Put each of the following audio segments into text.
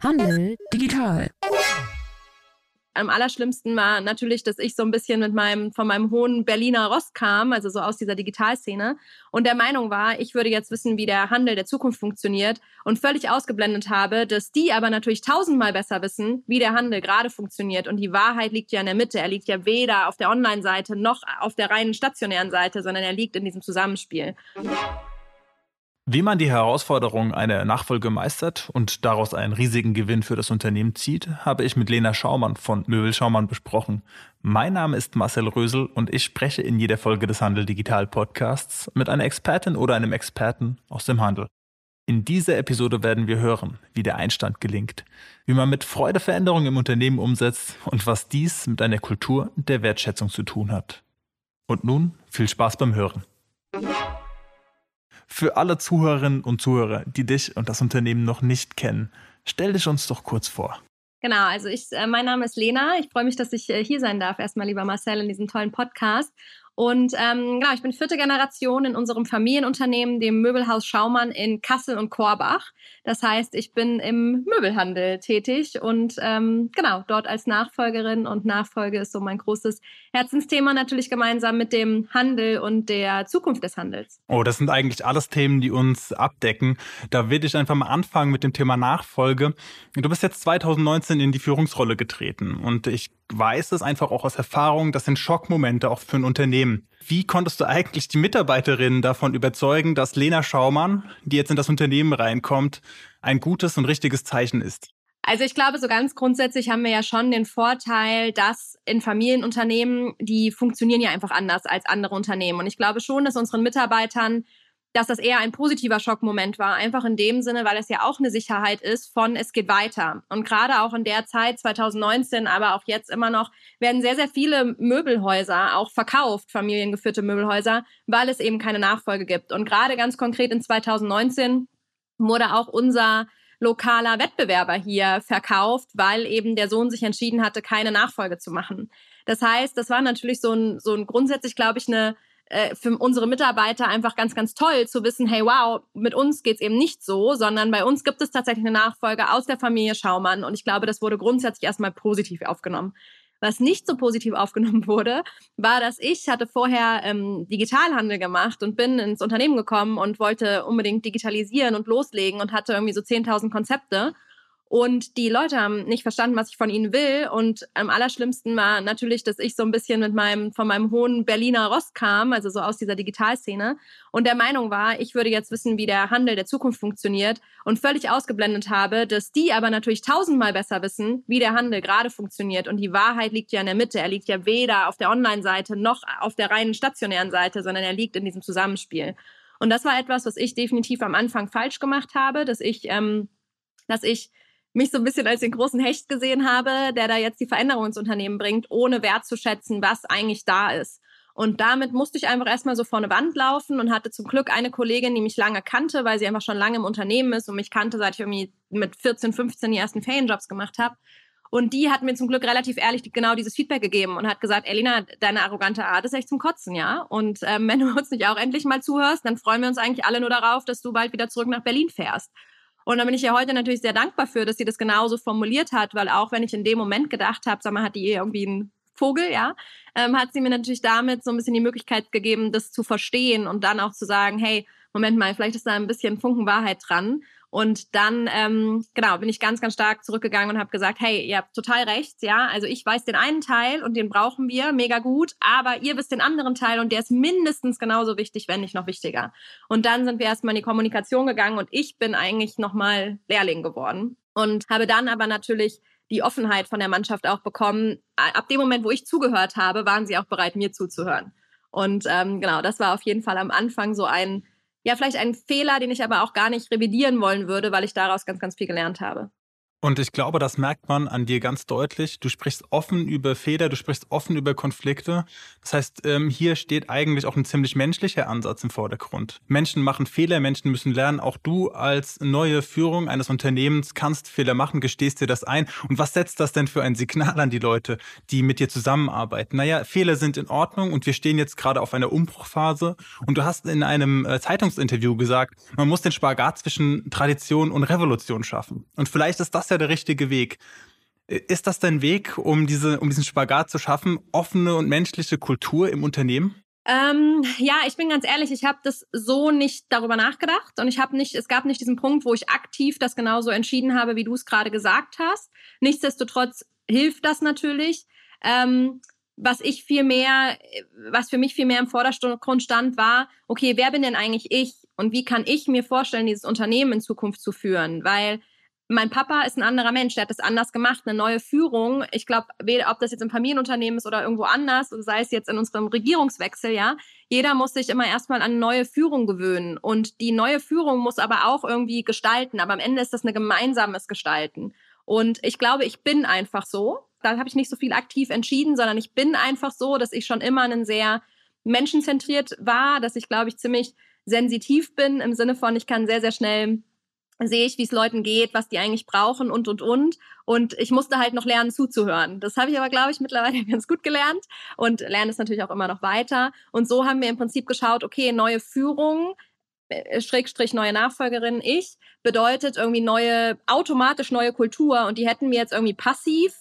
Handel digital. Am allerschlimmsten war natürlich, dass ich so ein bisschen mit meinem, von meinem hohen Berliner Rost kam, also so aus dieser Digitalszene, und der Meinung war, ich würde jetzt wissen, wie der Handel der Zukunft funktioniert und völlig ausgeblendet habe, dass die aber natürlich tausendmal besser wissen, wie der Handel gerade funktioniert. Und die Wahrheit liegt ja in der Mitte. Er liegt ja weder auf der Online-Seite noch auf der reinen stationären Seite, sondern er liegt in diesem Zusammenspiel. Wie man die Herausforderung einer Nachfolge meistert und daraus einen riesigen Gewinn für das Unternehmen zieht, habe ich mit Lena Schaumann von Möbel Schaumann besprochen. Mein Name ist Marcel Rösel und ich spreche in jeder Folge des Handel Digital Podcasts mit einer Expertin oder einem Experten aus dem Handel. In dieser Episode werden wir hören, wie der Einstand gelingt, wie man mit Freude Veränderungen im Unternehmen umsetzt und was dies mit einer Kultur der Wertschätzung zu tun hat. Und nun viel Spaß beim Hören für alle Zuhörerinnen und Zuhörer, die dich und das Unternehmen noch nicht kennen, stell dich uns doch kurz vor. Genau, also ich, äh, mein Name ist Lena. Ich freue mich, dass ich äh, hier sein darf. Erstmal, lieber Marcel, in diesem tollen Podcast. Und ähm, genau, ich bin vierte Generation in unserem Familienunternehmen, dem Möbelhaus Schaumann in Kassel und Korbach. Das heißt, ich bin im Möbelhandel tätig und ähm, genau dort als Nachfolgerin und Nachfolge ist so mein großes Herzensthema natürlich gemeinsam mit dem Handel und der Zukunft des Handels. Oh, das sind eigentlich alles Themen, die uns abdecken. Da will ich einfach mal anfangen mit dem Thema Nachfolge. Du bist jetzt 2019 in die Führungsrolle getreten und ich weiß es einfach auch aus Erfahrung, das sind Schockmomente auch für ein Unternehmen. Wie konntest du eigentlich die Mitarbeiterinnen davon überzeugen, dass Lena Schaumann, die jetzt in das Unternehmen reinkommt, ein gutes und richtiges Zeichen ist? Also ich glaube, so ganz grundsätzlich haben wir ja schon den Vorteil, dass in Familienunternehmen, die funktionieren ja einfach anders als andere Unternehmen. Und ich glaube schon, dass unseren Mitarbeitern dass das eher ein positiver Schockmoment war. Einfach in dem Sinne, weil es ja auch eine Sicherheit ist von, es geht weiter. Und gerade auch in der Zeit 2019, aber auch jetzt immer noch, werden sehr, sehr viele Möbelhäuser auch verkauft, familiengeführte Möbelhäuser, weil es eben keine Nachfolge gibt. Und gerade ganz konkret in 2019 wurde auch unser lokaler Wettbewerber hier verkauft, weil eben der Sohn sich entschieden hatte, keine Nachfolge zu machen. Das heißt, das war natürlich so ein, so ein grundsätzlich, glaube ich, eine äh, für unsere Mitarbeiter einfach ganz, ganz toll zu wissen, hey, wow, mit uns geht's eben nicht so, sondern bei uns gibt es tatsächlich eine Nachfolge aus der Familie Schaumann. Und ich glaube, das wurde grundsätzlich erstmal positiv aufgenommen. Was nicht so positiv aufgenommen wurde, war, dass ich hatte vorher ähm, Digitalhandel gemacht und bin ins Unternehmen gekommen und wollte unbedingt digitalisieren und loslegen und hatte irgendwie so 10.000 Konzepte und die Leute haben nicht verstanden, was ich von ihnen will. Und am allerschlimmsten war natürlich, dass ich so ein bisschen mit meinem, von meinem hohen Berliner Rost kam, also so aus dieser Digitalszene, und der Meinung war, ich würde jetzt wissen, wie der Handel der Zukunft funktioniert und völlig ausgeblendet habe, dass die aber natürlich tausendmal besser wissen, wie der Handel gerade funktioniert. Und die Wahrheit liegt ja in der Mitte. Er liegt ja weder auf der Online-Seite noch auf der reinen stationären Seite, sondern er liegt in diesem Zusammenspiel. Und das war etwas, was ich definitiv am Anfang falsch gemacht habe, dass ich, ähm, dass ich mich so ein bisschen als den großen Hecht gesehen habe, der da jetzt die Veränderung ins Unternehmen bringt, ohne wertzuschätzen, was eigentlich da ist. Und damit musste ich einfach erstmal so vor eine Wand laufen und hatte zum Glück eine Kollegin, die mich lange kannte, weil sie einfach schon lange im Unternehmen ist und mich kannte, seit ich irgendwie mit 14, 15 die ersten Ferienjobs gemacht habe. Und die hat mir zum Glück relativ ehrlich genau dieses Feedback gegeben und hat gesagt, Elina, deine arrogante Art ist echt zum Kotzen, ja. Und ähm, wenn du uns nicht auch endlich mal zuhörst, dann freuen wir uns eigentlich alle nur darauf, dass du bald wieder zurück nach Berlin fährst. Und da bin ich ja heute natürlich sehr dankbar für, dass sie das genauso formuliert hat, weil auch wenn ich in dem Moment gedacht habe, sag mal, hat die irgendwie einen Vogel, ja, ähm, hat sie mir natürlich damit so ein bisschen die Möglichkeit gegeben, das zu verstehen und dann auch zu sagen, hey, Moment mal, vielleicht ist da ein bisschen Funken Wahrheit dran. Und dann, ähm, genau, bin ich ganz, ganz stark zurückgegangen und habe gesagt, hey, ihr habt total recht, ja. Also ich weiß den einen Teil und den brauchen wir, mega gut, aber ihr wisst den anderen Teil und der ist mindestens genauso wichtig, wenn nicht noch wichtiger. Und dann sind wir erstmal in die Kommunikation gegangen und ich bin eigentlich nochmal Lehrling geworden und habe dann aber natürlich die Offenheit von der Mannschaft auch bekommen. Ab dem Moment, wo ich zugehört habe, waren sie auch bereit, mir zuzuhören. Und ähm, genau, das war auf jeden Fall am Anfang so ein ja, vielleicht ein Fehler, den ich aber auch gar nicht revidieren wollen würde, weil ich daraus ganz, ganz viel gelernt habe. Und ich glaube, das merkt man an dir ganz deutlich. Du sprichst offen über Fehler, du sprichst offen über Konflikte. Das heißt, ähm, hier steht eigentlich auch ein ziemlich menschlicher Ansatz im Vordergrund. Menschen machen Fehler, Menschen müssen lernen. Auch du als neue Führung eines Unternehmens kannst Fehler machen, gestehst dir das ein. Und was setzt das denn für ein Signal an die Leute, die mit dir zusammenarbeiten? Naja, Fehler sind in Ordnung und wir stehen jetzt gerade auf einer Umbruchphase. Und du hast in einem äh, Zeitungsinterview gesagt, man muss den Spagat zwischen Tradition und Revolution schaffen. Und vielleicht ist das ja der richtige Weg. Ist das dein Weg, um, diese, um diesen Spagat zu schaffen, offene und menschliche Kultur im Unternehmen? Ähm, ja, ich bin ganz ehrlich, ich habe das so nicht darüber nachgedacht und ich habe nicht, es gab nicht diesen Punkt, wo ich aktiv das genauso entschieden habe, wie du es gerade gesagt hast. Nichtsdestotrotz hilft das natürlich. Ähm, was ich viel mehr, was für mich viel mehr im Vordergrund stand, war, okay, wer bin denn eigentlich ich und wie kann ich mir vorstellen, dieses Unternehmen in Zukunft zu führen? Weil mein Papa ist ein anderer Mensch, der hat das anders gemacht, eine neue Führung. Ich glaube, ob das jetzt im Familienunternehmen ist oder irgendwo anders, sei es jetzt in unserem Regierungswechsel, ja, jeder muss sich immer erstmal an eine neue Führung gewöhnen. Und die neue Führung muss aber auch irgendwie gestalten. Aber am Ende ist das ein gemeinsames Gestalten. Und ich glaube, ich bin einfach so. Da habe ich nicht so viel aktiv entschieden, sondern ich bin einfach so, dass ich schon immer einen sehr menschenzentriert war, dass ich, glaube ich, ziemlich sensitiv bin im Sinne von, ich kann sehr, sehr schnell sehe ich, wie es Leuten geht, was die eigentlich brauchen und, und, und. Und ich musste halt noch lernen zuzuhören. Das habe ich aber, glaube ich, mittlerweile ganz gut gelernt und lerne es natürlich auch immer noch weiter. Und so haben wir im Prinzip geschaut, okay, neue Führung, äh, Schrägstrich neue Nachfolgerin, ich, bedeutet irgendwie neue, automatisch neue Kultur. Und die hätten wir jetzt irgendwie passiv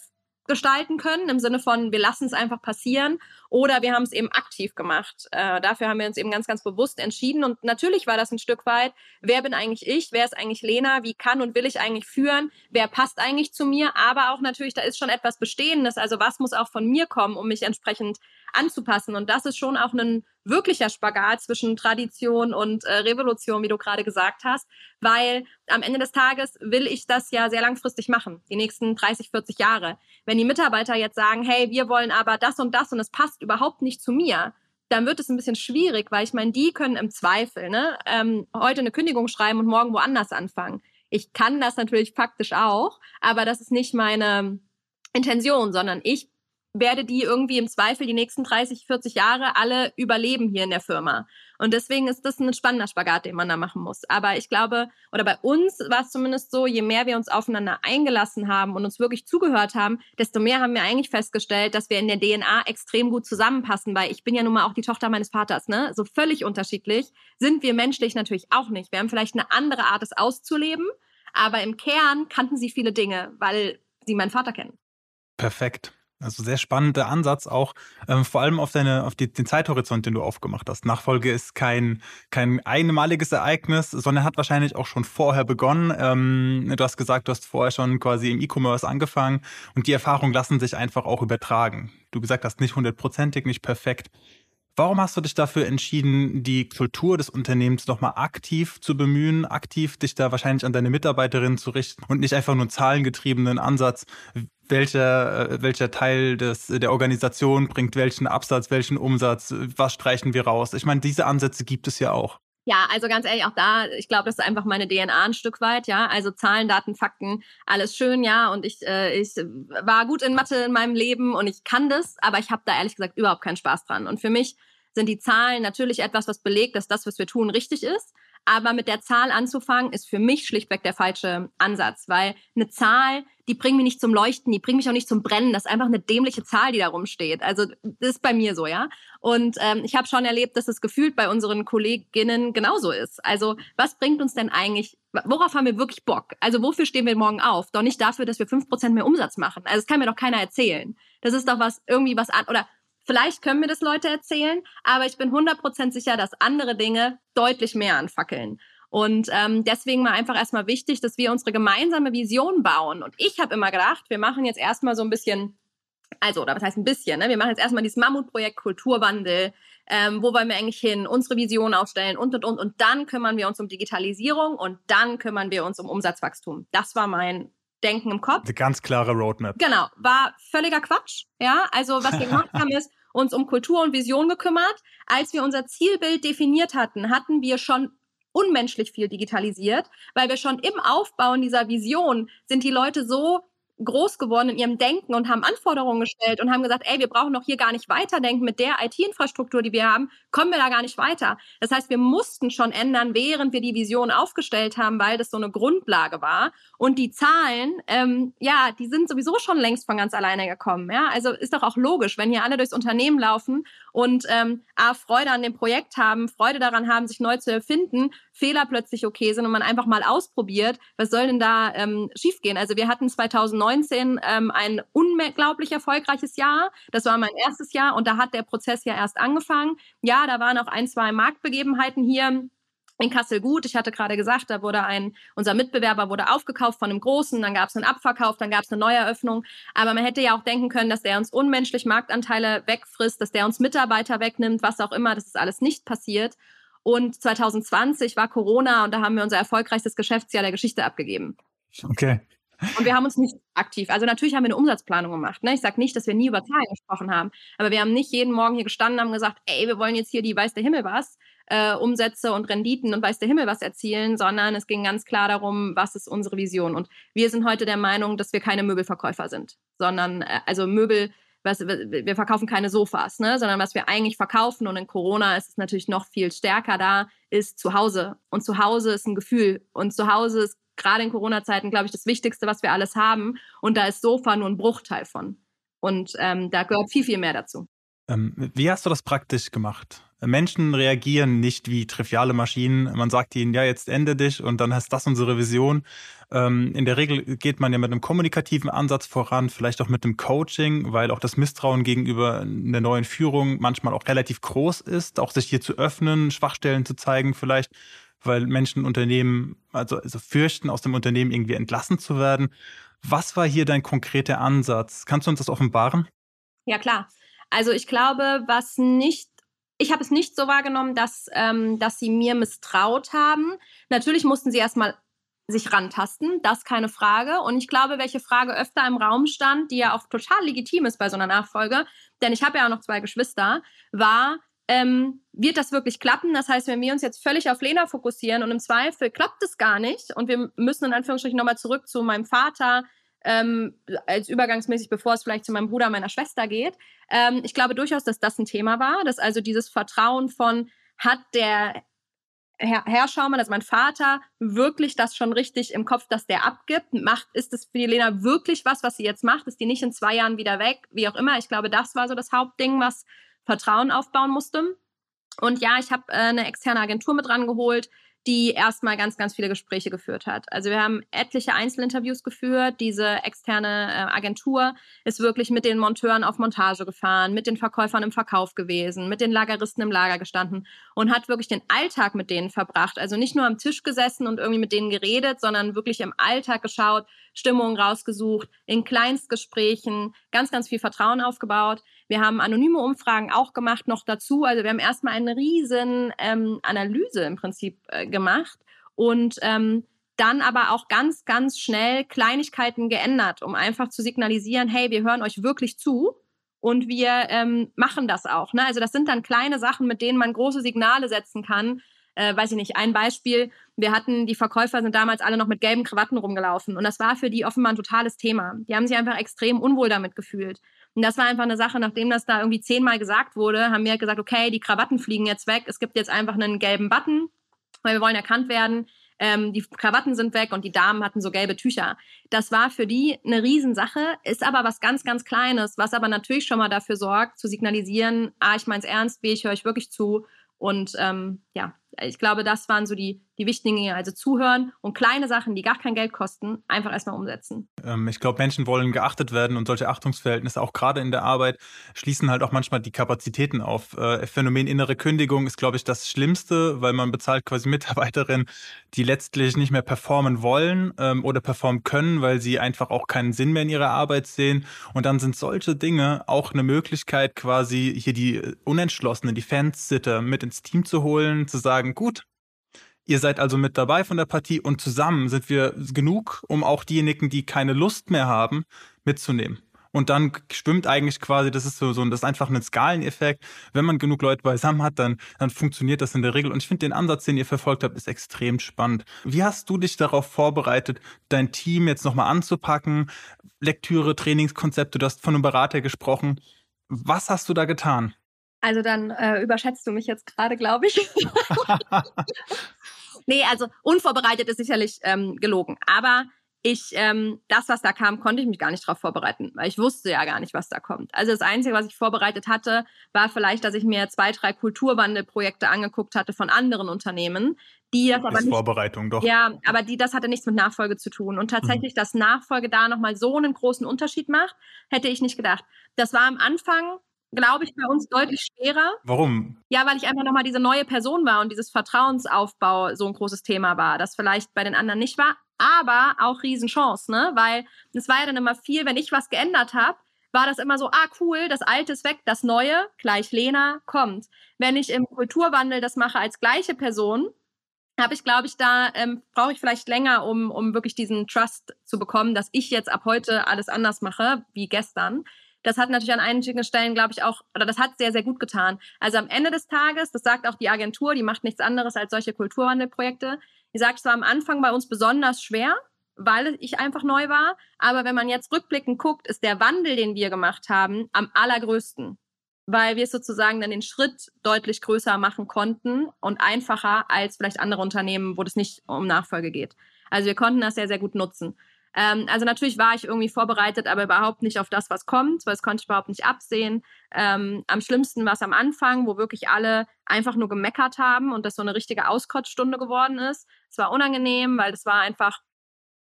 gestalten können, im Sinne von, wir lassen es einfach passieren oder wir haben es eben aktiv gemacht. Äh, dafür haben wir uns eben ganz, ganz bewusst entschieden. Und natürlich war das ein Stück weit, wer bin eigentlich ich, wer ist eigentlich Lena, wie kann und will ich eigentlich führen, wer passt eigentlich zu mir, aber auch natürlich, da ist schon etwas Bestehendes, also was muss auch von mir kommen, um mich entsprechend anzupassen. Und das ist schon auch ein wirklicher Spagat zwischen Tradition und äh, Revolution, wie du gerade gesagt hast, weil am Ende des Tages will ich das ja sehr langfristig machen, die nächsten 30, 40 Jahre. Wenn die Mitarbeiter jetzt sagen, hey, wir wollen aber das und das und es passt überhaupt nicht zu mir, dann wird es ein bisschen schwierig, weil ich meine, die können im Zweifel ne, ähm, heute eine Kündigung schreiben und morgen woanders anfangen. Ich kann das natürlich faktisch auch, aber das ist nicht meine Intention, sondern ich werde die irgendwie im Zweifel die nächsten 30, 40 Jahre alle überleben hier in der Firma. Und deswegen ist das ein spannender Spagat, den man da machen muss. Aber ich glaube, oder bei uns war es zumindest so, je mehr wir uns aufeinander eingelassen haben und uns wirklich zugehört haben, desto mehr haben wir eigentlich festgestellt, dass wir in der DNA extrem gut zusammenpassen, weil ich bin ja nun mal auch die Tochter meines Vaters, ne? So völlig unterschiedlich sind wir menschlich natürlich auch nicht. Wir haben vielleicht eine andere Art, es auszuleben, aber im Kern kannten sie viele Dinge, weil sie meinen Vater kennen. Perfekt. Also sehr spannender Ansatz auch, ähm, vor allem auf, deine, auf die, den Zeithorizont, den du aufgemacht hast. Nachfolge ist kein, kein einmaliges Ereignis, sondern hat wahrscheinlich auch schon vorher begonnen. Ähm, du hast gesagt, du hast vorher schon quasi im E-Commerce angefangen und die Erfahrungen lassen sich einfach auch übertragen. Du gesagt hast, nicht hundertprozentig, nicht perfekt. Warum hast du dich dafür entschieden, die Kultur des Unternehmens nochmal aktiv zu bemühen, aktiv dich da wahrscheinlich an deine Mitarbeiterinnen zu richten und nicht einfach nur zahlengetriebenen Ansatz, welcher, äh, welcher Teil des, der Organisation bringt welchen Absatz, welchen Umsatz, was streichen wir raus? Ich meine, diese Ansätze gibt es ja auch. Ja, also ganz ehrlich, auch da, ich glaube, das ist einfach meine DNA ein Stück weit, ja. Also Zahlen, Daten, Fakten, alles schön, ja. Und ich, äh, ich war gut in Mathe in meinem Leben und ich kann das, aber ich habe da ehrlich gesagt überhaupt keinen Spaß dran. Und für mich sind die Zahlen natürlich etwas, was belegt, dass das, was wir tun, richtig ist. Aber mit der Zahl anzufangen, ist für mich schlichtweg der falsche Ansatz, weil eine Zahl, die bringt mich nicht zum Leuchten, die bringt mich auch nicht zum Brennen. Das ist einfach eine dämliche Zahl, die da rumsteht. Also das ist bei mir so, ja. Und ähm, ich habe schon erlebt, dass es gefühlt bei unseren Kolleginnen genauso ist. Also was bringt uns denn eigentlich, worauf haben wir wirklich Bock? Also wofür stehen wir morgen auf? Doch nicht dafür, dass wir fünf Prozent mehr Umsatz machen. Also das kann mir doch keiner erzählen. Das ist doch was, irgendwie was an, oder Vielleicht können mir das Leute erzählen, aber ich bin 100% sicher, dass andere Dinge deutlich mehr anfackeln. Und ähm, deswegen war einfach erstmal wichtig, dass wir unsere gemeinsame Vision bauen. Und ich habe immer gedacht, wir machen jetzt erstmal so ein bisschen, also, oder was heißt ein bisschen, ne? wir machen jetzt erstmal dieses Mammutprojekt Kulturwandel, ähm, wo wollen wir eigentlich hin, unsere Vision aufstellen und, und, und. Und dann kümmern wir uns um Digitalisierung und dann kümmern wir uns um Umsatzwachstum. Das war mein Denken im Kopf. Eine ganz klare Roadmap. Genau, war völliger Quatsch. Ja, also was wir gemacht haben ist, uns um Kultur und Vision gekümmert. Als wir unser Zielbild definiert hatten, hatten wir schon unmenschlich viel digitalisiert, weil wir schon im Aufbauen dieser Vision sind die Leute so groß geworden in ihrem Denken und haben Anforderungen gestellt und haben gesagt, ey, wir brauchen doch hier gar nicht weiterdenken mit der IT-Infrastruktur, die wir haben, kommen wir da gar nicht weiter. Das heißt, wir mussten schon ändern, während wir die Vision aufgestellt haben, weil das so eine Grundlage war. Und die Zahlen, ähm, ja, die sind sowieso schon längst von ganz alleine gekommen. Ja? Also ist doch auch logisch, wenn hier alle durchs Unternehmen laufen und ähm, A, Freude an dem Projekt haben, Freude daran haben, sich neu zu erfinden, Fehler plötzlich okay sind und man einfach mal ausprobiert, was soll denn da ähm, schiefgehen? Also wir hatten 2019 ähm, ein unglaublich erfolgreiches Jahr. Das war mein erstes Jahr und da hat der Prozess ja erst angefangen. Ja, da waren auch ein, zwei Marktbegebenheiten hier in Kassel gut. Ich hatte gerade gesagt, da wurde ein, unser Mitbewerber wurde aufgekauft von einem Großen, dann gab es einen Abverkauf, dann gab es eine Neueröffnung. Aber man hätte ja auch denken können, dass der uns unmenschlich Marktanteile wegfrisst, dass der uns Mitarbeiter wegnimmt, was auch immer. Das ist alles nicht passiert. Und 2020 war Corona und da haben wir unser erfolgreichstes Geschäftsjahr der Geschichte abgegeben. Okay. Und wir haben uns nicht aktiv, also natürlich haben wir eine Umsatzplanung gemacht. Ne? Ich sage nicht, dass wir nie über Zahlen gesprochen haben, aber wir haben nicht jeden Morgen hier gestanden und haben gesagt, ey, wir wollen jetzt hier die weiß der Himmel was, äh, Umsätze und Renditen und weiß der Himmel was erzielen, sondern es ging ganz klar darum, was ist unsere Vision. Und wir sind heute der Meinung, dass wir keine Möbelverkäufer sind, sondern äh, also Möbel, was, wir verkaufen keine Sofas, ne? sondern was wir eigentlich verkaufen und in Corona ist es natürlich noch viel stärker da, ist zu Hause. Und zu Hause ist ein Gefühl und zu Hause ist gerade in Corona-Zeiten, glaube ich, das Wichtigste, was wir alles haben. Und da ist Sofa nur ein Bruchteil von. Und ähm, da gehört viel, viel mehr dazu. Ähm, wie hast du das praktisch gemacht? Menschen reagieren nicht wie triviale Maschinen. Man sagt ihnen, ja, jetzt ende dich und dann ist das unsere Vision. Ähm, in der Regel geht man ja mit einem kommunikativen Ansatz voran, vielleicht auch mit einem Coaching, weil auch das Misstrauen gegenüber der neuen Führung manchmal auch relativ groß ist, auch sich hier zu öffnen, Schwachstellen zu zeigen vielleicht weil Menschen Unternehmen, also, also fürchten, aus dem Unternehmen irgendwie entlassen zu werden. Was war hier dein konkreter Ansatz? Kannst du uns das offenbaren? Ja, klar. Also ich glaube, was nicht ich habe es nicht so wahrgenommen, dass, ähm, dass sie mir misstraut haben. Natürlich mussten sie erstmal sich rantasten, das keine Frage. Und ich glaube, welche Frage öfter im Raum stand, die ja auch total legitim ist bei so einer Nachfolge, denn ich habe ja auch noch zwei Geschwister, war, ähm, wird das wirklich klappen? Das heißt, wenn wir uns jetzt völlig auf Lena fokussieren und im Zweifel klappt es gar nicht und wir müssen in Anführungsstrichen nochmal zurück zu meinem Vater, ähm, als übergangsmäßig, bevor es vielleicht zu meinem Bruder, meiner Schwester geht. Ähm, ich glaube durchaus, dass das ein Thema war, dass also dieses Vertrauen von, hat der Herr, Herr Schaumann, also mein Vater, wirklich das schon richtig im Kopf, dass der abgibt? Macht, ist es für die Lena wirklich was, was sie jetzt macht? Ist die nicht in zwei Jahren wieder weg? Wie auch immer. Ich glaube, das war so das Hauptding, was Vertrauen aufbauen musste. Und ja, ich habe äh, eine externe Agentur mit rangeholt, die erstmal ganz, ganz viele Gespräche geführt hat. Also wir haben etliche Einzelinterviews geführt. Diese externe äh, Agentur ist wirklich mit den Monteuren auf Montage gefahren, mit den Verkäufern im Verkauf gewesen, mit den Lageristen im Lager gestanden und hat wirklich den Alltag mit denen verbracht. Also nicht nur am Tisch gesessen und irgendwie mit denen geredet, sondern wirklich im Alltag geschaut, Stimmung rausgesucht, in Kleinstgesprächen, ganz, ganz viel Vertrauen aufgebaut. Wir haben anonyme Umfragen auch gemacht noch dazu. Also wir haben erstmal eine riesen ähm, Analyse im Prinzip äh, gemacht und ähm, dann aber auch ganz, ganz schnell Kleinigkeiten geändert, um einfach zu signalisieren, hey, wir hören euch wirklich zu und wir ähm, machen das auch. Ne? Also das sind dann kleine Sachen, mit denen man große Signale setzen kann. Äh, weiß ich nicht, ein Beispiel, wir hatten, die Verkäufer sind damals alle noch mit gelben Krawatten rumgelaufen und das war für die offenbar ein totales Thema. Die haben sich einfach extrem unwohl damit gefühlt. Und das war einfach eine Sache, nachdem das da irgendwie zehnmal gesagt wurde, haben wir halt gesagt, okay, die Krawatten fliegen jetzt weg. Es gibt jetzt einfach einen gelben Button, weil wir wollen erkannt werden. Ähm, die Krawatten sind weg und die Damen hatten so gelbe Tücher. Das war für die eine Riesensache, ist aber was ganz, ganz Kleines, was aber natürlich schon mal dafür sorgt, zu signalisieren, ah, ich meine es ernst, B, ich höre euch wirklich zu. Und ähm, ja, ich glaube, das waren so die, die wichtigen Dinge. Also zuhören und kleine Sachen, die gar kein Geld kosten, einfach erstmal umsetzen. Ähm, ich glaube, Menschen wollen geachtet werden und solche Achtungsverhältnisse, auch gerade in der Arbeit, schließen halt auch manchmal die Kapazitäten auf. Äh, Phänomen innere Kündigung ist, glaube ich, das Schlimmste, weil man bezahlt quasi Mitarbeiterinnen, die letztlich nicht mehr performen wollen ähm, oder performen können, weil sie einfach auch keinen Sinn mehr in ihrer Arbeit sehen. Und dann sind solche Dinge auch eine Möglichkeit, quasi hier die Unentschlossenen, die Fans-Sitter mit ins Team zu holen, zu sagen, gut, ihr seid also mit dabei von der Partie und zusammen sind wir genug, um auch diejenigen, die keine Lust mehr haben, mitzunehmen. und dann schwimmt eigentlich quasi, das ist so, so das ist einfach ein Skaleneffekt. Wenn man genug Leute beisammen hat, dann, dann funktioniert das in der Regel. Und ich finde den Ansatz, den ihr verfolgt habt, ist extrem spannend. Wie hast du dich darauf vorbereitet, dein Team jetzt nochmal anzupacken? Lektüre, Trainingskonzepte, du hast von einem Berater gesprochen. Was hast du da getan? Also dann äh, überschätzt du mich jetzt gerade, glaube ich. nee, also unvorbereitet ist sicherlich ähm, gelogen. Aber ich, ähm, das, was da kam, konnte ich mich gar nicht darauf vorbereiten, weil ich wusste ja gar nicht, was da kommt. Also das Einzige, was ich vorbereitet hatte, war vielleicht, dass ich mir zwei, drei Kulturwandelprojekte angeguckt hatte von anderen Unternehmen, die das, das aber nicht, Vorbereitung doch. Ja, aber die, das hatte nichts mit Nachfolge zu tun. Und tatsächlich, mhm. dass Nachfolge da nochmal so einen großen Unterschied macht, hätte ich nicht gedacht. Das war am Anfang glaube ich, bei uns deutlich schwerer. Warum? Ja, weil ich einfach nochmal diese neue Person war und dieses Vertrauensaufbau so ein großes Thema war, das vielleicht bei den anderen nicht war aber auch Riesenchance, ne? Weil es war ja dann immer viel, wenn ich was geändert habe, war das immer so, ah cool, das Alte ist weg, das Neue, gleich Lena, kommt. Wenn ich im Kulturwandel das mache als gleiche Person, habe ich, glaube ich, da ähm, brauche ich vielleicht länger, um, um wirklich diesen Trust zu bekommen, dass ich jetzt ab heute alles anders mache wie gestern. Das hat natürlich an einigen Stellen, glaube ich, auch, oder das hat sehr, sehr gut getan. Also am Ende des Tages, das sagt auch die Agentur, die macht nichts anderes als solche Kulturwandelprojekte, ich sage, es war am Anfang bei uns besonders schwer, weil ich einfach neu war. Aber wenn man jetzt rückblickend guckt, ist der Wandel, den wir gemacht haben, am allergrößten. Weil wir sozusagen dann den Schritt deutlich größer machen konnten und einfacher als vielleicht andere Unternehmen, wo das nicht um Nachfolge geht. Also wir konnten das sehr, sehr gut nutzen. Ähm, also natürlich war ich irgendwie vorbereitet, aber überhaupt nicht auf das, was kommt, weil das konnte ich überhaupt nicht absehen. Ähm, am schlimmsten war es am Anfang, wo wirklich alle einfach nur gemeckert haben und das so eine richtige Auskotzstunde geworden ist. Es war unangenehm, weil das war einfach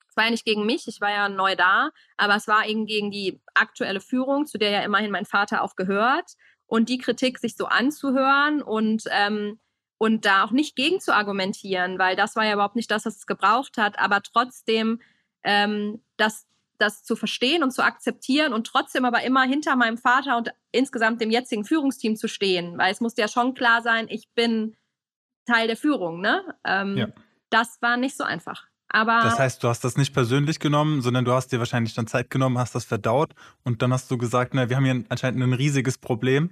es war ja nicht gegen mich, ich war ja neu da, aber es war eben gegen die aktuelle Führung, zu der ja immerhin mein Vater auch gehört. Und die Kritik sich so anzuhören und, ähm, und da auch nicht gegen zu argumentieren, weil das war ja überhaupt nicht das, was es gebraucht hat, aber trotzdem ähm, das, das zu verstehen und zu akzeptieren und trotzdem aber immer hinter meinem Vater und insgesamt dem jetzigen Führungsteam zu stehen, weil es musste ja schon klar sein, ich bin Teil der Führung. Ne? Ähm, ja. Das war nicht so einfach. Aber das heißt, du hast das nicht persönlich genommen, sondern du hast dir wahrscheinlich dann Zeit genommen, hast das verdaut und dann hast du gesagt, na, wir haben hier anscheinend ein riesiges Problem,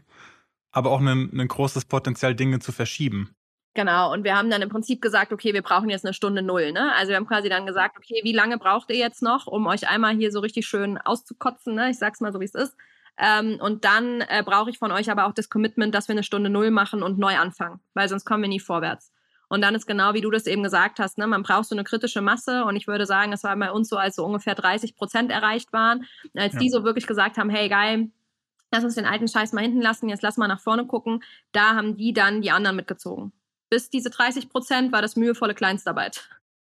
aber auch ein, ein großes Potenzial, Dinge zu verschieben. Genau, und wir haben dann im Prinzip gesagt, okay, wir brauchen jetzt eine Stunde null. Ne? Also wir haben quasi dann gesagt, okay, wie lange braucht ihr jetzt noch, um euch einmal hier so richtig schön auszukotzen? Ne? Ich sag's mal so, wie es ist. Ähm, und dann äh, brauche ich von euch aber auch das Commitment, dass wir eine Stunde null machen und neu anfangen, weil sonst kommen wir nie vorwärts. Und dann ist genau, wie du das eben gesagt hast, ne, man braucht so eine kritische Masse. Und ich würde sagen, es war bei uns so, als so ungefähr 30 Prozent erreicht waren, als ja. die so wirklich gesagt haben, hey, geil, lass uns den alten Scheiß mal hinten lassen, jetzt lass mal nach vorne gucken. Da haben die dann die anderen mitgezogen bis diese 30 Prozent war das mühevolle Kleinstarbeit.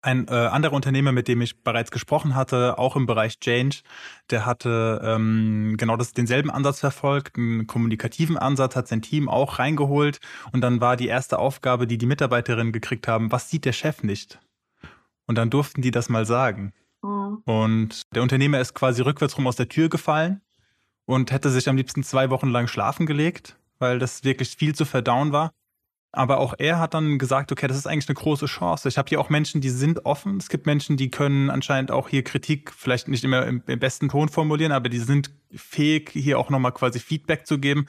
Ein äh, anderer Unternehmer, mit dem ich bereits gesprochen hatte, auch im Bereich Change, der hatte ähm, genau das, denselben Ansatz verfolgt, einen kommunikativen Ansatz, hat sein Team auch reingeholt und dann war die erste Aufgabe, die die Mitarbeiterinnen gekriegt haben, was sieht der Chef nicht? Und dann durften die das mal sagen. Mhm. Und der Unternehmer ist quasi rückwärts rum aus der Tür gefallen und hätte sich am liebsten zwei Wochen lang schlafen gelegt, weil das wirklich viel zu verdauen war. Aber auch er hat dann gesagt, okay, das ist eigentlich eine große Chance. Ich habe hier auch Menschen, die sind offen. Es gibt Menschen, die können anscheinend auch hier Kritik vielleicht nicht immer im, im besten Ton formulieren, aber die sind fähig, hier auch nochmal quasi Feedback zu geben.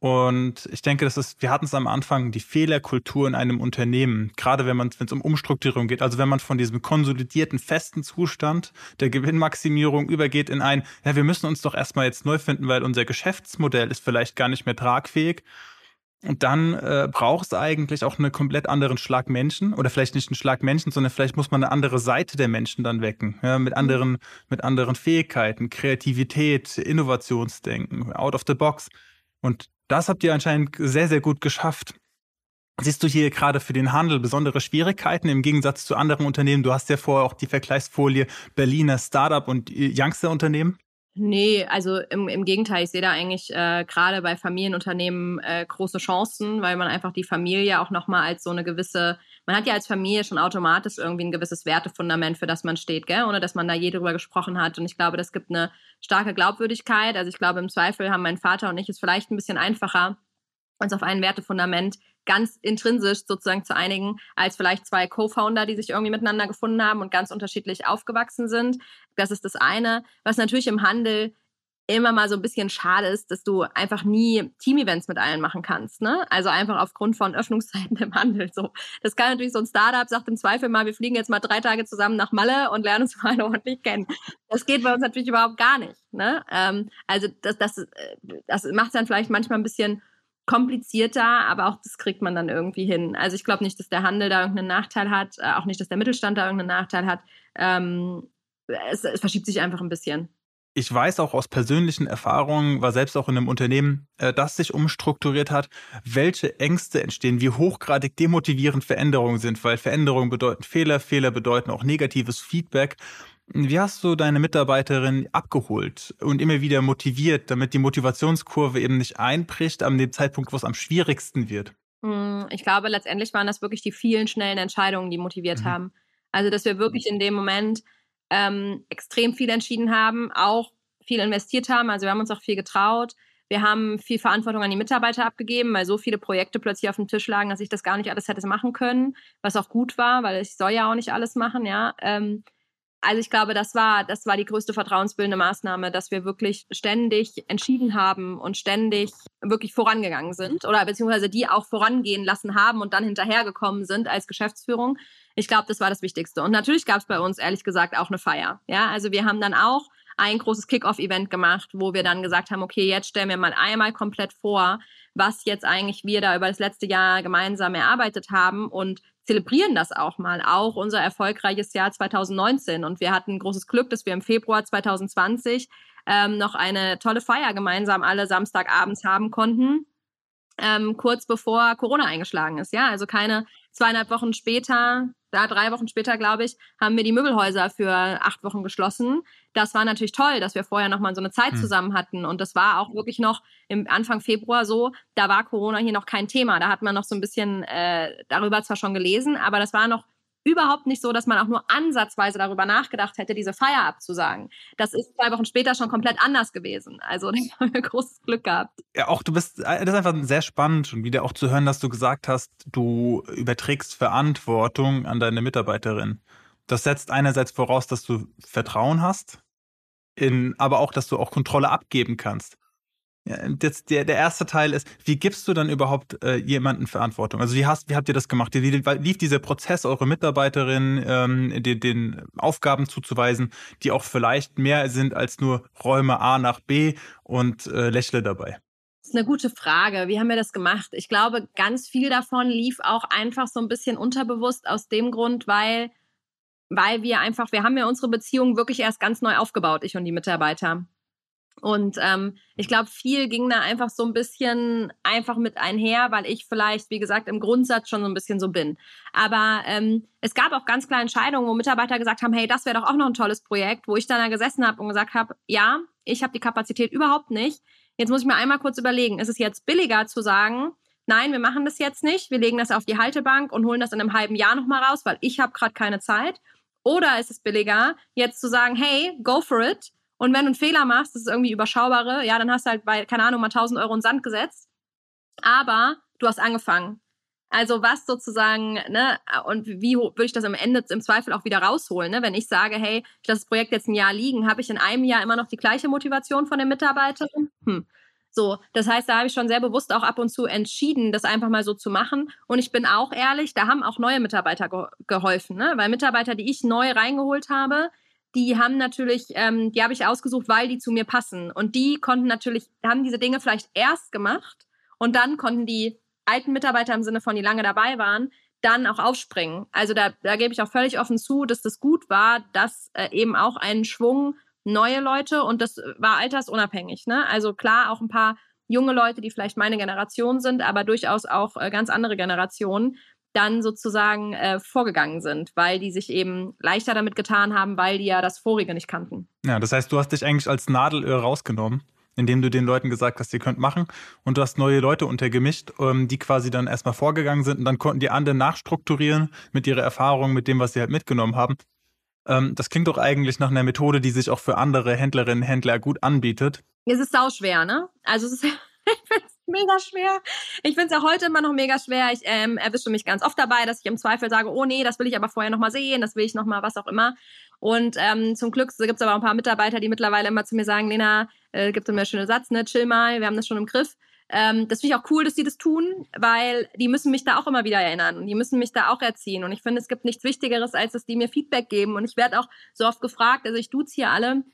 Und ich denke, das ist, wir hatten es am Anfang, die Fehlerkultur in einem Unternehmen, gerade wenn man, wenn es um Umstrukturierung geht, also wenn man von diesem konsolidierten, festen Zustand der Gewinnmaximierung übergeht in ein, ja, wir müssen uns doch erstmal jetzt neu finden, weil unser Geschäftsmodell ist vielleicht gar nicht mehr tragfähig und dann äh, braucht es eigentlich auch einen komplett anderen Schlag Menschen oder vielleicht nicht einen Schlag Menschen, sondern vielleicht muss man eine andere Seite der Menschen dann wecken, ja, mit mhm. anderen, mit anderen Fähigkeiten, Kreativität, Innovationsdenken, out of the box. Und das habt ihr anscheinend sehr, sehr gut geschafft. Siehst du hier gerade für den Handel besondere Schwierigkeiten im Gegensatz zu anderen Unternehmen? Du hast ja vorher auch die Vergleichsfolie Berliner Startup und Youngster-Unternehmen. Nee, also im, im Gegenteil, ich sehe da eigentlich äh, gerade bei Familienunternehmen äh, große Chancen, weil man einfach die Familie auch nochmal als so eine gewisse, man hat ja als Familie schon automatisch irgendwie ein gewisses Wertefundament, für das man steht, gell? ohne dass man da je drüber gesprochen hat. Und ich glaube, das gibt eine starke Glaubwürdigkeit. Also ich glaube, im Zweifel haben mein Vater und ich es vielleicht ein bisschen einfacher, uns auf ein Wertefundament ganz intrinsisch sozusagen zu einigen, als vielleicht zwei Co-Founder, die sich irgendwie miteinander gefunden haben und ganz unterschiedlich aufgewachsen sind. Das ist das eine. Was natürlich im Handel immer mal so ein bisschen schade ist, dass du einfach nie Team-Events mit allen machen kannst. Ne? Also einfach aufgrund von Öffnungszeiten im Handel. So. Das kann natürlich so ein Startup, sagt im Zweifel mal, wir fliegen jetzt mal drei Tage zusammen nach Malle und lernen uns mal ordentlich kennen. Das geht bei uns natürlich überhaupt gar nicht. Ne? Ähm, also das, das, äh, das macht es dann vielleicht manchmal ein bisschen komplizierter, aber auch das kriegt man dann irgendwie hin. Also ich glaube nicht, dass der Handel da irgendeinen Nachteil hat, äh, auch nicht, dass der Mittelstand da irgendeinen Nachteil hat. Ähm, es, es verschiebt sich einfach ein bisschen ich weiß auch aus persönlichen Erfahrungen, war selbst auch in einem Unternehmen, äh, das sich umstrukturiert hat, welche Ängste entstehen, wie hochgradig demotivierend Veränderungen sind, weil Veränderungen bedeuten Fehler, Fehler bedeuten auch negatives Feedback. Wie hast du deine Mitarbeiterin abgeholt und immer wieder motiviert, damit die Motivationskurve eben nicht einbricht an dem Zeitpunkt, wo es am schwierigsten wird? Hm, ich glaube, letztendlich waren das wirklich die vielen schnellen Entscheidungen, die motiviert mhm. haben. Also, dass wir wirklich in dem Moment ähm, extrem viel entschieden haben, auch viel investiert haben. Also wir haben uns auch viel getraut. Wir haben viel Verantwortung an die Mitarbeiter abgegeben, weil so viele Projekte plötzlich auf dem Tisch lagen, dass ich das gar nicht alles hätte machen können, was auch gut war, weil ich soll ja auch nicht alles machen, ja. Ähm, also ich glaube, das war, das war die größte vertrauensbildende Maßnahme, dass wir wirklich ständig entschieden haben und ständig wirklich vorangegangen sind oder beziehungsweise die auch vorangehen lassen haben und dann hinterhergekommen sind als Geschäftsführung. Ich glaube, das war das Wichtigste. Und natürlich gab es bei uns ehrlich gesagt auch eine Feier. Ja, also wir haben dann auch ein großes Kickoff-Event gemacht, wo wir dann gesagt haben, okay, jetzt stellen wir mal einmal komplett vor, was jetzt eigentlich wir da über das letzte Jahr gemeinsam erarbeitet haben und zelebrieren das auch mal, auch unser erfolgreiches Jahr 2019. Und wir hatten großes Glück, dass wir im Februar 2020 ähm, noch eine tolle Feier gemeinsam alle Samstagabends haben konnten, ähm, kurz bevor Corona eingeschlagen ist. Ja, also keine zweieinhalb Wochen später da drei Wochen später, glaube ich, haben wir die Möbelhäuser für acht Wochen geschlossen. Das war natürlich toll, dass wir vorher nochmal so eine Zeit hm. zusammen hatten. Und das war auch wirklich noch im Anfang Februar so, da war Corona hier noch kein Thema. Da hat man noch so ein bisschen äh, darüber zwar schon gelesen, aber das war noch überhaupt nicht so, dass man auch nur ansatzweise darüber nachgedacht hätte, diese Feier abzusagen. Das ist zwei Wochen später schon komplett anders gewesen. Also da haben wir großes Glück gehabt. Ja, auch du bist, äh, das ist einfach sehr spannend und wieder auch zu hören, dass du gesagt hast, du überträgst Verantwortung an deine Mitarbeiterin. Das setzt einerseits voraus, dass du Vertrauen hast, in, aber auch, dass du auch Kontrolle abgeben kannst. Jetzt der, der erste Teil ist, wie gibst du dann überhaupt äh, jemanden Verantwortung? Also wie, hast, wie habt ihr das gemacht? Wie lief dieser Prozess, eure Mitarbeiterin ähm, den, den Aufgaben zuzuweisen, die auch vielleicht mehr sind als nur Räume A nach B und äh, lächle dabei? Das ist eine gute Frage. Wie haben wir das gemacht? Ich glaube, ganz viel davon lief auch einfach so ein bisschen unterbewusst aus dem Grund, weil, weil wir einfach, wir haben ja unsere Beziehung wirklich erst ganz neu aufgebaut, ich und die Mitarbeiter. Und ähm, ich glaube, viel ging da einfach so ein bisschen einfach mit einher, weil ich vielleicht, wie gesagt, im Grundsatz schon so ein bisschen so bin. Aber ähm, es gab auch ganz klar Entscheidungen, wo Mitarbeiter gesagt haben, hey, das wäre doch auch noch ein tolles Projekt, wo ich dann da gesessen habe und gesagt habe, ja, ich habe die Kapazität überhaupt nicht. Jetzt muss ich mir einmal kurz überlegen, ist es jetzt billiger zu sagen, nein, wir machen das jetzt nicht, wir legen das auf die Haltebank und holen das in einem halben Jahr nochmal raus, weil ich habe gerade keine Zeit. Oder ist es billiger, jetzt zu sagen, hey, go for it und wenn du einen Fehler machst, das ist irgendwie überschaubare, ja, dann hast du halt bei, keine Ahnung, mal 1000 Euro in Sand gesetzt. Aber du hast angefangen. Also was sozusagen, ne, und wie würde ich das am Ende im Zweifel auch wieder rausholen, ne? Wenn ich sage, hey, ich lasse das Projekt jetzt ein Jahr liegen, habe ich in einem Jahr immer noch die gleiche Motivation von den Mitarbeitern? Hm. So, das heißt, da habe ich schon sehr bewusst auch ab und zu entschieden, das einfach mal so zu machen. Und ich bin auch ehrlich, da haben auch neue Mitarbeiter ge geholfen, ne? Weil Mitarbeiter, die ich neu reingeholt habe, die haben natürlich, ähm, die habe ich ausgesucht, weil die zu mir passen. Und die konnten natürlich, haben diese Dinge vielleicht erst gemacht und dann konnten die alten Mitarbeiter im Sinne von, die lange dabei waren, dann auch aufspringen. Also da, da gebe ich auch völlig offen zu, dass das gut war, dass äh, eben auch ein Schwung neue Leute und das war altersunabhängig. Ne? Also klar, auch ein paar junge Leute, die vielleicht meine Generation sind, aber durchaus auch äh, ganz andere Generationen, dann sozusagen äh, vorgegangen sind, weil die sich eben leichter damit getan haben, weil die ja das vorige nicht kannten. Ja, das heißt, du hast dich eigentlich als Nadelöhr rausgenommen, indem du den Leuten gesagt hast, ihr könnt machen und du hast neue Leute untergemischt, ähm, die quasi dann erstmal vorgegangen sind und dann konnten die anderen nachstrukturieren mit ihrer Erfahrung, mit dem, was sie halt mitgenommen haben. Ähm, das klingt doch eigentlich nach einer Methode, die sich auch für andere Händlerinnen und Händler gut anbietet. Es ist sau schwer, ne? Also es ist mega schwer. Ich finde es ja heute immer noch mega schwer. Ich ähm, erwische mich ganz oft dabei, dass ich im Zweifel sage, oh nee, das will ich aber vorher nochmal sehen, das will ich nochmal, was auch immer. Und ähm, zum Glück gibt es aber auch ein paar Mitarbeiter, die mittlerweile immer zu mir sagen, Lena, Äh, gibt immer der schöne Satz, ne, chill mal, wir haben das schon im Griff. Ähm, das finde ich auch cool, dass die das tun, weil die müssen mich da auch immer wieder erinnern und die müssen mich da auch erziehen. Und ich finde, es gibt nichts Wichtigeres, als dass die mir Feedback geben. Und ich werde auch so oft gefragt, also ich duze hier alle,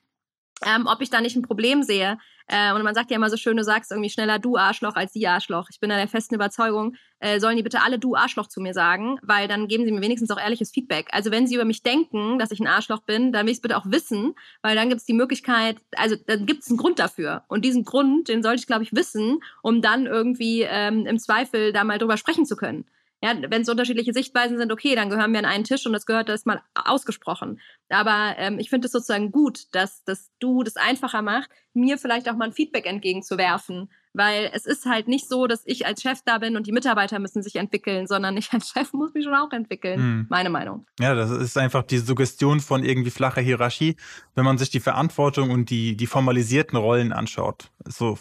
ähm, ob ich da nicht ein Problem sehe. Äh, und man sagt ja immer so schön, du sagst irgendwie schneller du Arschloch als sie Arschloch. Ich bin da der festen Überzeugung, äh, sollen die bitte alle du Arschloch zu mir sagen, weil dann geben sie mir wenigstens auch ehrliches Feedback. Also wenn sie über mich denken, dass ich ein Arschloch bin, dann will ich es bitte auch wissen, weil dann gibt es die Möglichkeit, also dann gibt es einen Grund dafür. Und diesen Grund, den sollte ich, glaube ich, wissen, um dann irgendwie ähm, im Zweifel da mal drüber sprechen zu können. Ja, wenn es unterschiedliche Sichtweisen sind, okay, dann gehören wir an einen Tisch und das gehört das mal ausgesprochen. Aber ähm, ich finde es sozusagen gut, dass, dass du das einfacher machst, mir vielleicht auch mal ein Feedback entgegenzuwerfen. Weil es ist halt nicht so, dass ich als Chef da bin und die Mitarbeiter müssen sich entwickeln, sondern ich als Chef muss mich schon auch entwickeln. Hm. Meine Meinung. Ja, das ist einfach die Suggestion von irgendwie flacher Hierarchie, wenn man sich die Verantwortung und die, die formalisierten Rollen anschaut. So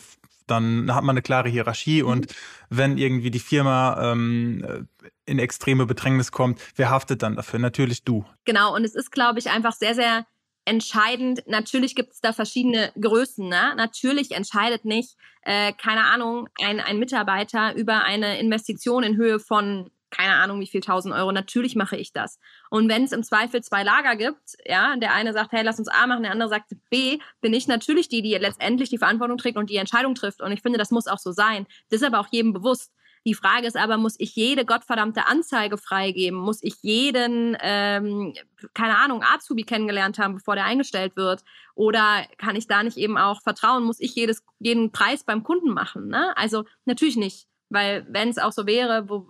dann hat man eine klare Hierarchie mhm. und wenn irgendwie die Firma ähm, in extreme Bedrängnis kommt, wer haftet dann dafür? Natürlich du. Genau, und es ist, glaube ich, einfach sehr, sehr entscheidend. Natürlich gibt es da verschiedene Größen. Ne? Natürlich entscheidet nicht, äh, keine Ahnung, ein, ein Mitarbeiter über eine Investition in Höhe von keine Ahnung, wie viel tausend Euro. Natürlich mache ich das. Und wenn es im Zweifel zwei Lager gibt, ja, der eine sagt, hey, lass uns A machen, der andere sagt B, bin ich natürlich die, die letztendlich die Verantwortung trägt und die Entscheidung trifft. Und ich finde, das muss auch so sein. Das ist aber auch jedem bewusst. Die Frage ist aber, muss ich jede gottverdammte Anzeige freigeben? Muss ich jeden, ähm, keine Ahnung, Azubi kennengelernt haben, bevor der eingestellt wird? Oder kann ich da nicht eben auch vertrauen? Muss ich jedes, jeden Preis beim Kunden machen? Ne? Also natürlich nicht. Weil wenn es auch so wäre, wo,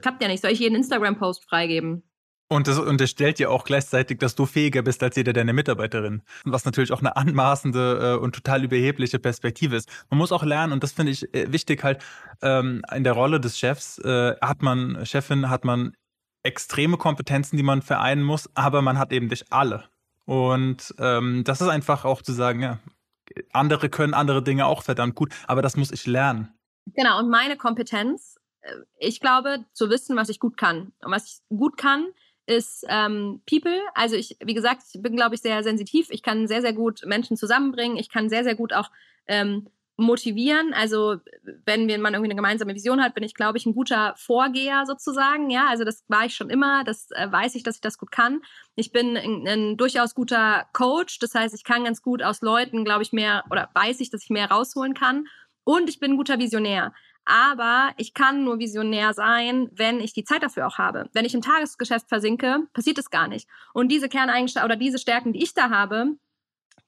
klappt ja nicht. Soll ich jeden Instagram-Post freigeben? Und das unterstellt ja auch gleichzeitig, dass du fähiger bist als jeder deiner Mitarbeiterin. Was natürlich auch eine anmaßende äh, und total überhebliche Perspektive ist. Man muss auch lernen, und das finde ich äh, wichtig halt, ähm, in der Rolle des Chefs äh, hat man, Chefin, hat man extreme Kompetenzen, die man vereinen muss, aber man hat eben nicht alle. Und ähm, das ist einfach auch zu sagen, ja, andere können andere Dinge auch verdammt gut, aber das muss ich lernen. Genau, und meine Kompetenz ich glaube, zu wissen, was ich gut kann. Und was ich gut kann, ist ähm, People. Also ich, wie gesagt, ich bin, glaube ich, sehr sensitiv. Ich kann sehr, sehr gut Menschen zusammenbringen. Ich kann sehr, sehr gut auch ähm, motivieren. Also wenn man irgendwie eine gemeinsame Vision hat, bin ich, glaube ich, ein guter Vorgeher sozusagen. Ja, also das war ich schon immer. Das äh, weiß ich, dass ich das gut kann. Ich bin ein, ein, durchaus guter Coach. Das heißt, ich kann ganz gut aus Leuten, glaube ich, mehr oder weiß ich, dass ich mehr rausholen kann. Und ich bin ein guter Visionär. Aber ich kann nur visionär sein, wenn ich die Zeit dafür auch habe. Wenn ich im Tagesgeschäft versinke, passiert es gar nicht. Und diese Kerneigenschaften oder diese Stärken, die ich da habe,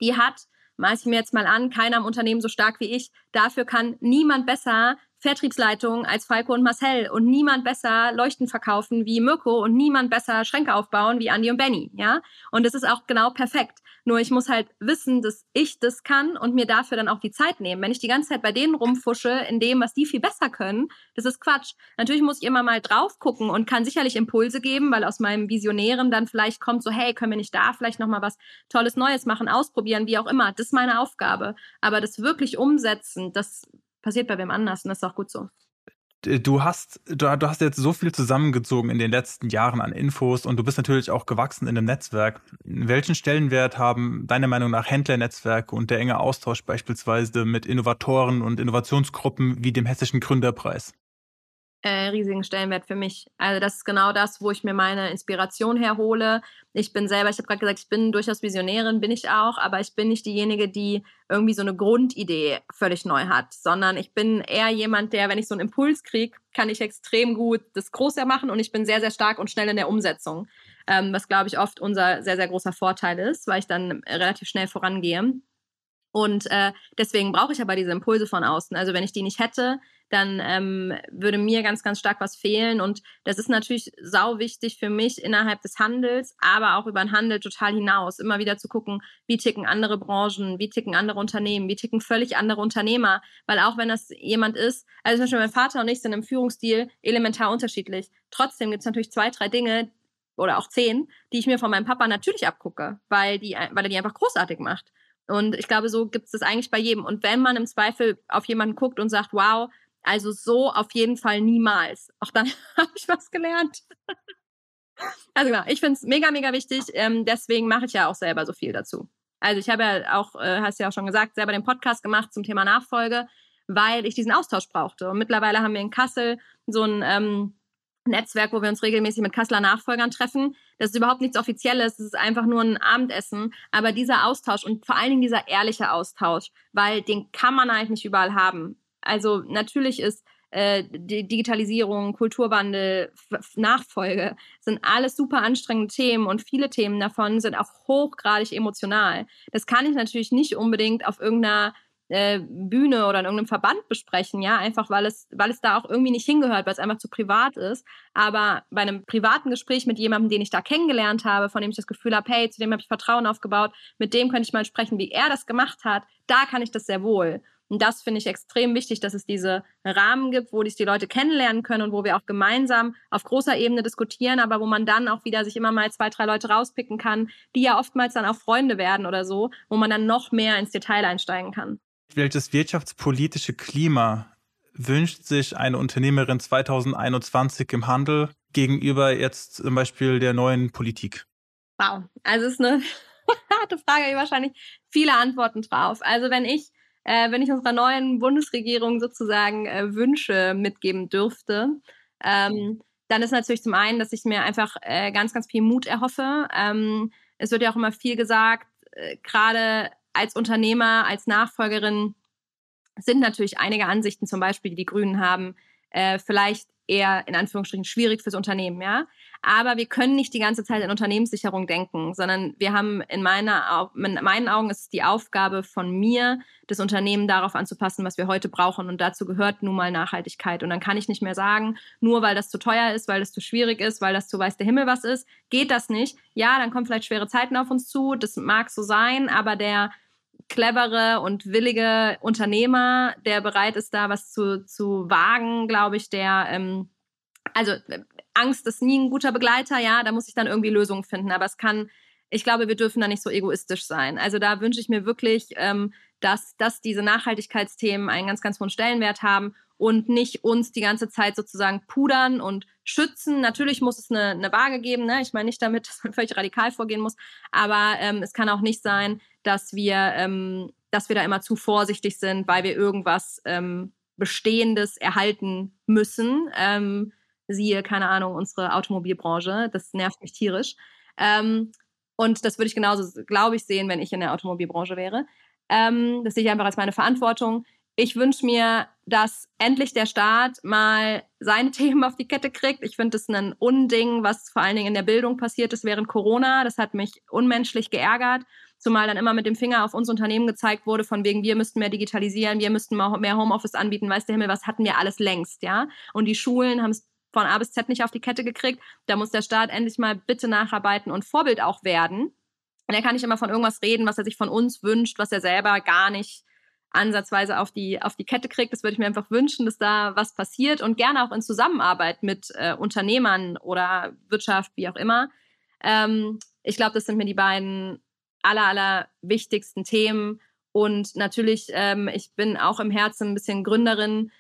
die hat, maß ich mir jetzt mal an, keiner im Unternehmen so stark wie ich. Dafür kann niemand besser Vertriebsleitung als Falco und Marcel und niemand besser Leuchten verkaufen wie Mirko und niemand besser Schränke aufbauen wie Andy und Benny, ja? Und das ist auch genau perfekt. Nur ich muss halt wissen, dass ich das kann und mir dafür dann auch die Zeit nehmen. Wenn ich die ganze Zeit bei denen rumfusche in dem, was die viel besser können, das ist Quatsch. Natürlich muss ich immer mal drauf gucken und kann sicherlich Impulse geben, weil aus meinem Visionären dann vielleicht kommt so, hey, können wir nicht da vielleicht noch mal was Tolles Neues machen, ausprobieren, wie auch immer. Das ist meine Aufgabe. Aber das wirklich umsetzen, das passiert bei wem anders und das ist auch gut so. Du hast, du, du, hast jetzt so viel zusammengezogen in den letzten Jahren an Infos und du bist natürlich auch gewachsen in dem Netzwerk. Welchen Stellenwert haben deiner Meinung nach Händlernetzwerke und der enge Austausch beispielsweise mit Innovatoren und Innovationsgruppen wie dem Hessischen Gründerpreis? Äh, riesigen Stellenwert für mich. Also das ist genau das, wo ich mir meine Inspiration herhole. Ich bin selber, ich habe gerade gesagt, ich bin durchaus Visionärin, bin ich auch, aber ich bin nicht diejenige, die irgendwie so eine Grundidee völlig neu hat, sondern ich bin eher jemand, der, wenn ich so einen Impuls kriege, kann ich extrem gut das Große machen und ich bin sehr, sehr stark und schnell in der Umsetzung. Ähm, was, glaube ich, oft unser sehr, sehr großer Vorteil ist, weil ich dann relativ schnell vorangehe. Und äh, deswegen brauche ich aber diese Impulse von außen. Also wenn ich die nicht hätte, dann ähm, würde mir ganz, ganz stark was fehlen. Und das ist natürlich sau wichtig für mich innerhalb des Handels, aber auch über den Handel total hinaus. Immer wieder zu gucken, wie ticken andere Branchen, wie ticken andere Unternehmen, wie ticken völlig andere Unternehmer. Weil auch wenn das jemand ist, also zum Beispiel mein Vater und ich sind im Führungsstil elementar unterschiedlich. Trotzdem gibt es natürlich zwei, drei Dinge, oder auch zehn, die ich mir von meinem Papa natürlich abgucke, weil, die, weil er die einfach großartig macht. Und ich glaube, so gibt es das eigentlich bei jedem. Und wenn man im Zweifel auf jemanden guckt und sagt, wow, also so auf jeden Fall niemals. Auch dann habe ich was gelernt. also genau, ich finde es mega, mega wichtig. Ähm, deswegen mache ich ja auch selber so viel dazu. Also ich habe ja auch, äh, hast ja auch schon gesagt, selber den Podcast gemacht zum Thema Nachfolge, weil ich diesen Austausch brauchte. Und mittlerweile haben wir in Kassel so ein ähm, Netzwerk, wo wir uns regelmäßig mit Kasseler Nachfolgern treffen. Das ist überhaupt nichts Offizielles, es ist einfach nur ein Abendessen. Aber dieser Austausch und vor allen Dingen dieser ehrliche Austausch, weil den kann man eigentlich nicht überall haben. Also natürlich ist äh, Digitalisierung, Kulturwandel, Nachfolge sind alles super anstrengende Themen und viele Themen davon sind auch hochgradig emotional. Das kann ich natürlich nicht unbedingt auf irgendeiner äh, Bühne oder in irgendeinem Verband besprechen, ja, einfach weil es, weil es da auch irgendwie nicht hingehört, weil es einfach zu privat ist. Aber bei einem privaten Gespräch mit jemandem, den ich da kennengelernt habe, von dem ich das Gefühl habe, hey, zu dem habe ich Vertrauen aufgebaut, mit dem könnte ich mal sprechen, wie er das gemacht hat, da kann ich das sehr wohl. Und das finde ich extrem wichtig, dass es diese Rahmen gibt, wo sich die Leute kennenlernen können und wo wir auch gemeinsam auf großer Ebene diskutieren, aber wo man dann auch wieder sich immer mal zwei, drei Leute rauspicken kann, die ja oftmals dann auch Freunde werden oder so, wo man dann noch mehr ins Detail einsteigen kann. Welches wirtschaftspolitische Klima wünscht sich eine Unternehmerin 2021 im Handel gegenüber jetzt zum Beispiel der neuen Politik? Wow, also es ist eine harte Frage, ich wahrscheinlich viele Antworten drauf. Also wenn ich äh, wenn ich unserer neuen Bundesregierung sozusagen äh, Wünsche mitgeben dürfte, ähm, dann ist natürlich zum einen, dass ich mir einfach äh, ganz, ganz viel Mut erhoffe. Ähm, es wird ja auch immer viel gesagt, äh, gerade als Unternehmer, als Nachfolgerin sind natürlich einige Ansichten, zum Beispiel, die die Grünen haben, äh, vielleicht eher in Anführungsstrichen schwierig fürs Unternehmen, ja. Aber wir können nicht die ganze Zeit in Unternehmenssicherung denken, sondern wir haben in, meiner, in meinen Augen ist es die Aufgabe von mir, das Unternehmen darauf anzupassen, was wir heute brauchen. Und dazu gehört nun mal Nachhaltigkeit. Und dann kann ich nicht mehr sagen, nur weil das zu teuer ist, weil das zu schwierig ist, weil das zu weiß der Himmel was ist, geht das nicht. Ja, dann kommen vielleicht schwere Zeiten auf uns zu. Das mag so sein, aber der clevere und willige Unternehmer, der bereit ist, da was zu, zu wagen, glaube ich, der, ähm, also Angst ist nie ein guter Begleiter, ja, da muss ich dann irgendwie Lösungen finden, aber es kann, ich glaube, wir dürfen da nicht so egoistisch sein. Also da wünsche ich mir wirklich, ähm, dass, dass diese Nachhaltigkeitsthemen einen ganz, ganz hohen Stellenwert haben und nicht uns die ganze Zeit sozusagen pudern und schützen. Natürlich muss es eine, eine Waage geben. Ne? Ich meine nicht damit, dass man völlig radikal vorgehen muss, aber ähm, es kann auch nicht sein, dass wir, ähm, dass wir da immer zu vorsichtig sind, weil wir irgendwas ähm, Bestehendes erhalten müssen. Ähm, siehe, keine Ahnung, unsere Automobilbranche. Das nervt mich tierisch. Ähm, und das würde ich genauso, glaube ich, sehen, wenn ich in der Automobilbranche wäre. Ähm, das sehe ich einfach als meine Verantwortung. Ich wünsche mir, dass endlich der Staat mal seine Themen auf die Kette kriegt. Ich finde das ein Unding, was vor allen Dingen in der Bildung passiert ist während Corona. Das hat mich unmenschlich geärgert zumal dann immer mit dem Finger auf uns Unternehmen gezeigt wurde, von wegen, wir müssten mehr digitalisieren, wir müssten mehr Homeoffice anbieten, weiß der Himmel, was hatten wir alles längst, ja? Und die Schulen haben es von A bis Z nicht auf die Kette gekriegt. Da muss der Staat endlich mal bitte nacharbeiten und Vorbild auch werden. Und er kann nicht immer von irgendwas reden, was er sich von uns wünscht, was er selber gar nicht ansatzweise auf die, auf die Kette kriegt. Das würde ich mir einfach wünschen, dass da was passiert und gerne auch in Zusammenarbeit mit äh, Unternehmern oder Wirtschaft, wie auch immer. Ähm, ich glaube, das sind mir die beiden aller, aller wichtigsten Themen. Und natürlich, ähm, ich bin auch im Herzen ein bisschen Gründerin,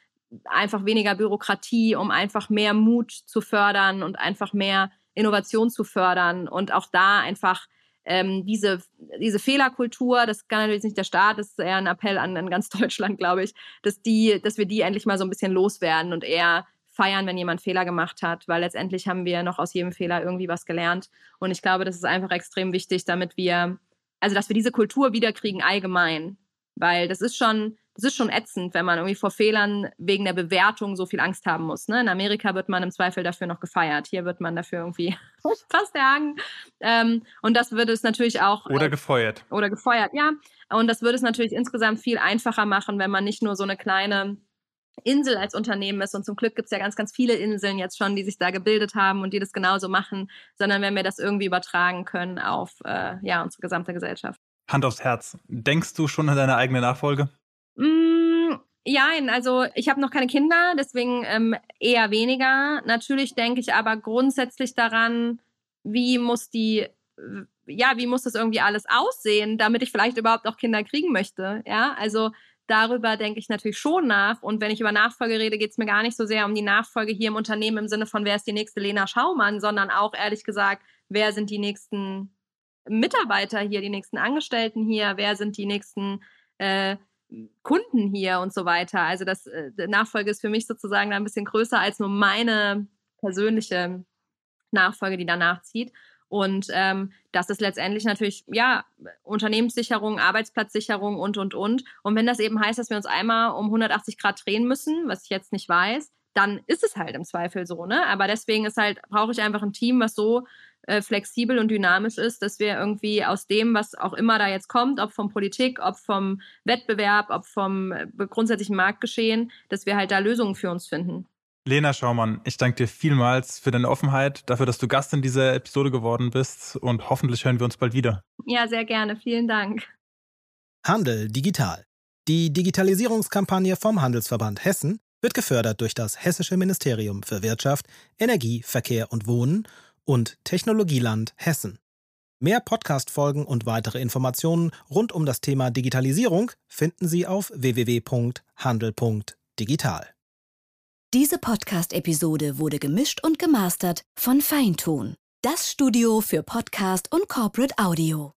einfach weniger Bürokratie, um einfach mehr Mut zu fördern und einfach mehr Innovation zu fördern und auch da einfach ähm, diese, diese Fehlerkultur, das kann natürlich nicht der Staat, das ist eher ein Appell an, an ganz Deutschland, glaube ich, dass, die, dass wir die endlich mal so ein bisschen loswerden und eher feiern, wenn jemand Fehler gemacht hat, weil letztendlich haben wir noch aus jedem Fehler irgendwie was gelernt. Und ich glaube, das ist einfach extrem wichtig, damit wir also dass wir diese Kultur wiederkriegen allgemein. Weil das ist schon, das ist schon ätzend, wenn man irgendwie vor Fehlern wegen der Bewertung so viel Angst haben muss. Ne? In Amerika wird man im Zweifel dafür noch gefeiert. Hier wird man dafür irgendwie fast erhangen. Ähm, und das würde es natürlich auch. Oder äh, gefeuert. Oder gefeuert, ja. Und das würde es natürlich insgesamt viel einfacher machen, wenn man nicht nur so eine kleine Insel als Unternehmen ist. Und zum Glück gibt es ja ganz, ganz viele Inseln jetzt schon, die sich da gebildet haben und die das genauso machen, sondern wenn wir das irgendwie übertragen können auf äh, ja, unsere gesamte Gesellschaft. Hand aufs Herz. Denkst du schon an deine eigene Nachfolge? Mm, ja, also ich habe noch keine Kinder, deswegen ähm, eher weniger. Natürlich denke ich aber grundsätzlich daran, wie muss die, ja, wie muss das irgendwie alles aussehen, damit ich vielleicht überhaupt auch Kinder kriegen möchte. Ja, also darüber denke ich natürlich schon nach. Und wenn ich über Nachfolge rede, geht es mir gar nicht so sehr um die Nachfolge hier im Unternehmen im Sinne von, wer ist die nächste Lena Schaumann, sondern auch ehrlich gesagt, wer sind die nächsten Mitarbeiter hier, die nächsten Angestellten hier, wer sind die nächsten äh, Kunden hier und so weiter. Also das äh, Nachfolge ist für mich sozusagen ein bisschen größer als nur meine persönliche Nachfolge, die danach zieht. Und ähm, das ist letztendlich natürlich, ja, Unternehmenssicherung, Arbeitsplatzsicherung und, und, und. Und wenn das eben heißt, dass wir uns einmal um 180 Grad drehen müssen, was ich jetzt nicht weiß, dann ist es halt im Zweifel so, ne? Aber deswegen ist halt, brauche ich einfach ein Team, was so äh, flexibel und dynamisch ist, dass wir irgendwie aus dem, was auch immer da jetzt kommt, ob von Politik, ob vom Wettbewerb, ob vom äh, grundsätzlichen Marktgeschehen, dass wir halt da Lösungen für uns finden. Lena Schaumann, ich danke dir vielmals für deine Offenheit, dafür, dass du Gast in dieser Episode geworden bist und hoffentlich hören wir uns bald wieder. Ja, sehr gerne. Vielen Dank. Handel digital. Die Digitalisierungskampagne vom Handelsverband Hessen wird gefördert durch das Hessische Ministerium für Wirtschaft, Energie, Verkehr und Wohnen und Technologieland Hessen. Mehr Podcast-Folgen und weitere Informationen rund um das Thema Digitalisierung finden Sie auf www.handel.digital. Diese Podcast-Episode wurde gemischt und gemastert von Feintun, das Studio für Podcast und Corporate Audio.